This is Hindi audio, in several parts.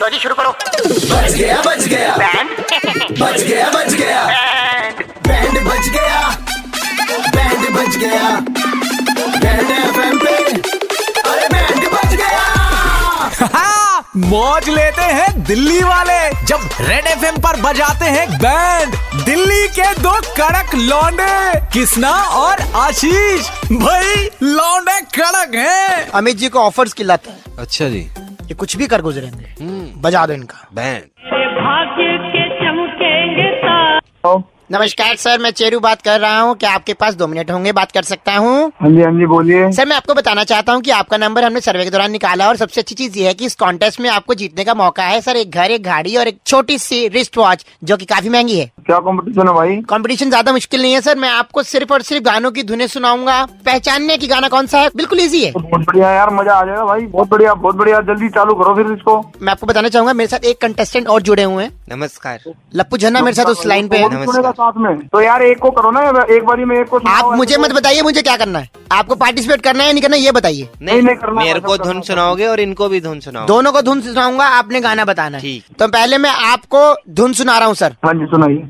लो जी शुरू करो। बच गया बच गया। बैंड बच गया बच गया। बैंड बच गया। बैंड बच गया। बैंड एफएम पे। अरे बैंड बच गया। हाँ, मौज लेते हैं दिल्ली वाले। जब रेड एफ़ पर बजाते हैं बैंड दिल्ली के दो कड़क लौंडे किसना और आशीष। भाई लौंडे कड़क हैं। अमित जी को ऑफर्स की लत है। अच्छा जी। ये कुछ भी कर गुजरेंगे। बजा दो इनका। बैंड भाग्य के चमकेंगे तारे नमस्कार सर मैं चेरू बात कर रहा हूँ। क्या आपके पास दो मिनट होंगे? बात कर सकता हूँ? हाँ जी हाँ जी बोलिए। सर मैं आपको बताना चाहता हूँ कि आपका नंबर हमने सर्वे के दौरान निकाला और सबसे अच्छी चीज़ ये है कि इस कॉन्टेस्ट में आपको जीतने का मौका है। सर एक घर एक गाड़ी और एक छोटी सी रिस्ट वॉच जो की काफ़ी महँगी है। क्या कंपटीशन है भाई? कंपटीशन ज़्यादा मुश्किल नहीं है सर। मैं आपको सिर्फ़ और सिर्फ़ गानों की धुने सुनाऊँगा। पहचानने की गाना कौन सा है? बिल्कुल ईजी है। बहुत बढ़िया यार मज़ा आ जाएगा भाई। बहुत बढ़िया बहुत बढ़िया। जल्दी चालू करो फिर इसको। मैं आपको बताना चाहूँगा मेरे साथ एक कंटेस्टेंट और जुड़े हुए हैं। नमस्कार। लप्पू झन्ना मेरे साथ उस लाइन पे है। सुनेगा साथ में तो यार एक को करो ना एक बार में एक को आप मुझे मत बताइए मुझे क्या करना है आपको पार्टिसिपेट करना है या नहीं करना ये बताइए नहीं, नहीं करना, मेरे मतलब को धुन सुनाओगे और इनको भी धुन सुनाओ दोनों को धुन सुनाऊँगा आपने गाना बताना है ठीक। तो पहले मैं आपको धुन सुना रहा हूँ सर हाँ जी सुनाइए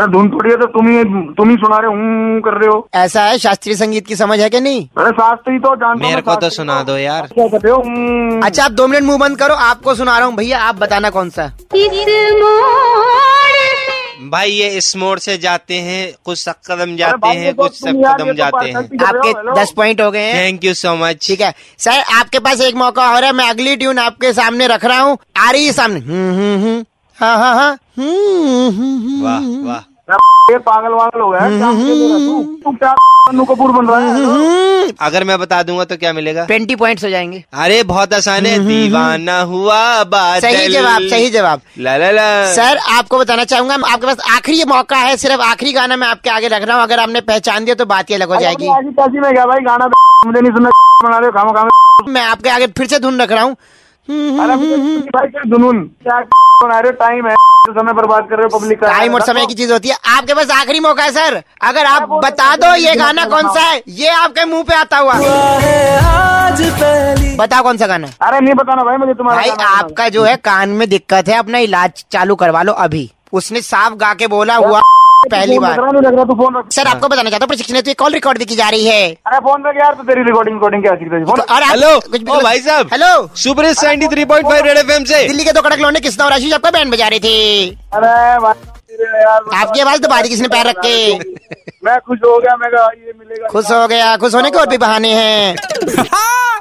अरे धुन थोड़ी है तो तुम ही तुम ही सुना रहे हूँ कर रहे हो। ऐसा है शास्त्रीय संगीत की समझ है कि नहीं? अरे शास्त्री तो जानता हूँ मेरे को तो सुना दो यार। क्या हो? अच्छा आप दो मिनट मुँह बंद करो आपको सुना रहा हूँ भैया आप बताना कौन सा इस मोड़ से भाई ये इस मोड़ से जाते हैं कुछ सब कदम जाते हैं तो कुछ सब कदम तो जाते हैं। रहे हो, आपके दस पॉइंट हो गए हैं। थैंक यू सो मच ठीक है। सर आपके पास एक मौका और है मैं अगली ट्यून आपके सामने रख रहा हूँ। आ रही है सामने। हम्म हम्म हम्म। हाँ हाँ हाँ। ये पागल वागल हो गया। है, दे रहा तू? तू क्या कपूर बन रहा है? हम्म। अगर मैं बता दूँगा तो क्या मिलेगा? ट्वेंटी पॉइंट्स हो जाएँगे। अरे बहुत आसान है। दीवाना हुआ बादल। सही जवाब सही जवाब। ला ला ला। सर आपको बताना चाहूँगा आपके पास आखिरी मौका है सिर्फ़ आखिरी गाना मैं आपके आगे रख रहा हूँ। अगर आपने पहचान दिया तो बात ये अलग हो जाएगी। में क्या भाई? गाना मुझे नहीं सुनना। बना रहे खामा खामा। मैं आपके आगे फिर से धुन रख रहा हूँ। अरे तो भाई क्या बना रहे टाइम है। समय बर्बाद कर रहे हो पब्लिक का टाइम और समय की चीज़ होती है। आपके पास आखिरी मौका है सर। अगर आप बता दो ये गाना कौन सा है। ये आपके मुँह पे आता हुआ। बताओ कौन सा गाना है। अरे नहीं बताना भाई मुझे तुम्हारा भाई आपका जो है कान में दिक्कत है अपना इलाज चालू करवा लो अभी। उसने साफ़ गा के बोला हुआ पहली बार। लग रहा तू फ़ोन रख। सर आपको बताना चाहता हूँ प्रशिक्षण हेतु कॉल रिकॉर्ड भी की जा रही है। अरे फ़ोन रख यार तो तेरी रिकॉर्डिंग रिकॉर्डिंग क्या फ़ोन और हेलो कुछ ओ भाई साहब hello super seventy three point five Red F M से। दिल्ली के दो कड़क लौंडे किसना और आशीष आपका बैंड बजा रही थी? अरे आपकी आवाज़ दबा दी किसने पैर रख के। मैं खुश हो गया मैं ये मिलेगा खुश हो गया खुश होने के और भी बहाने हैं। हाँ,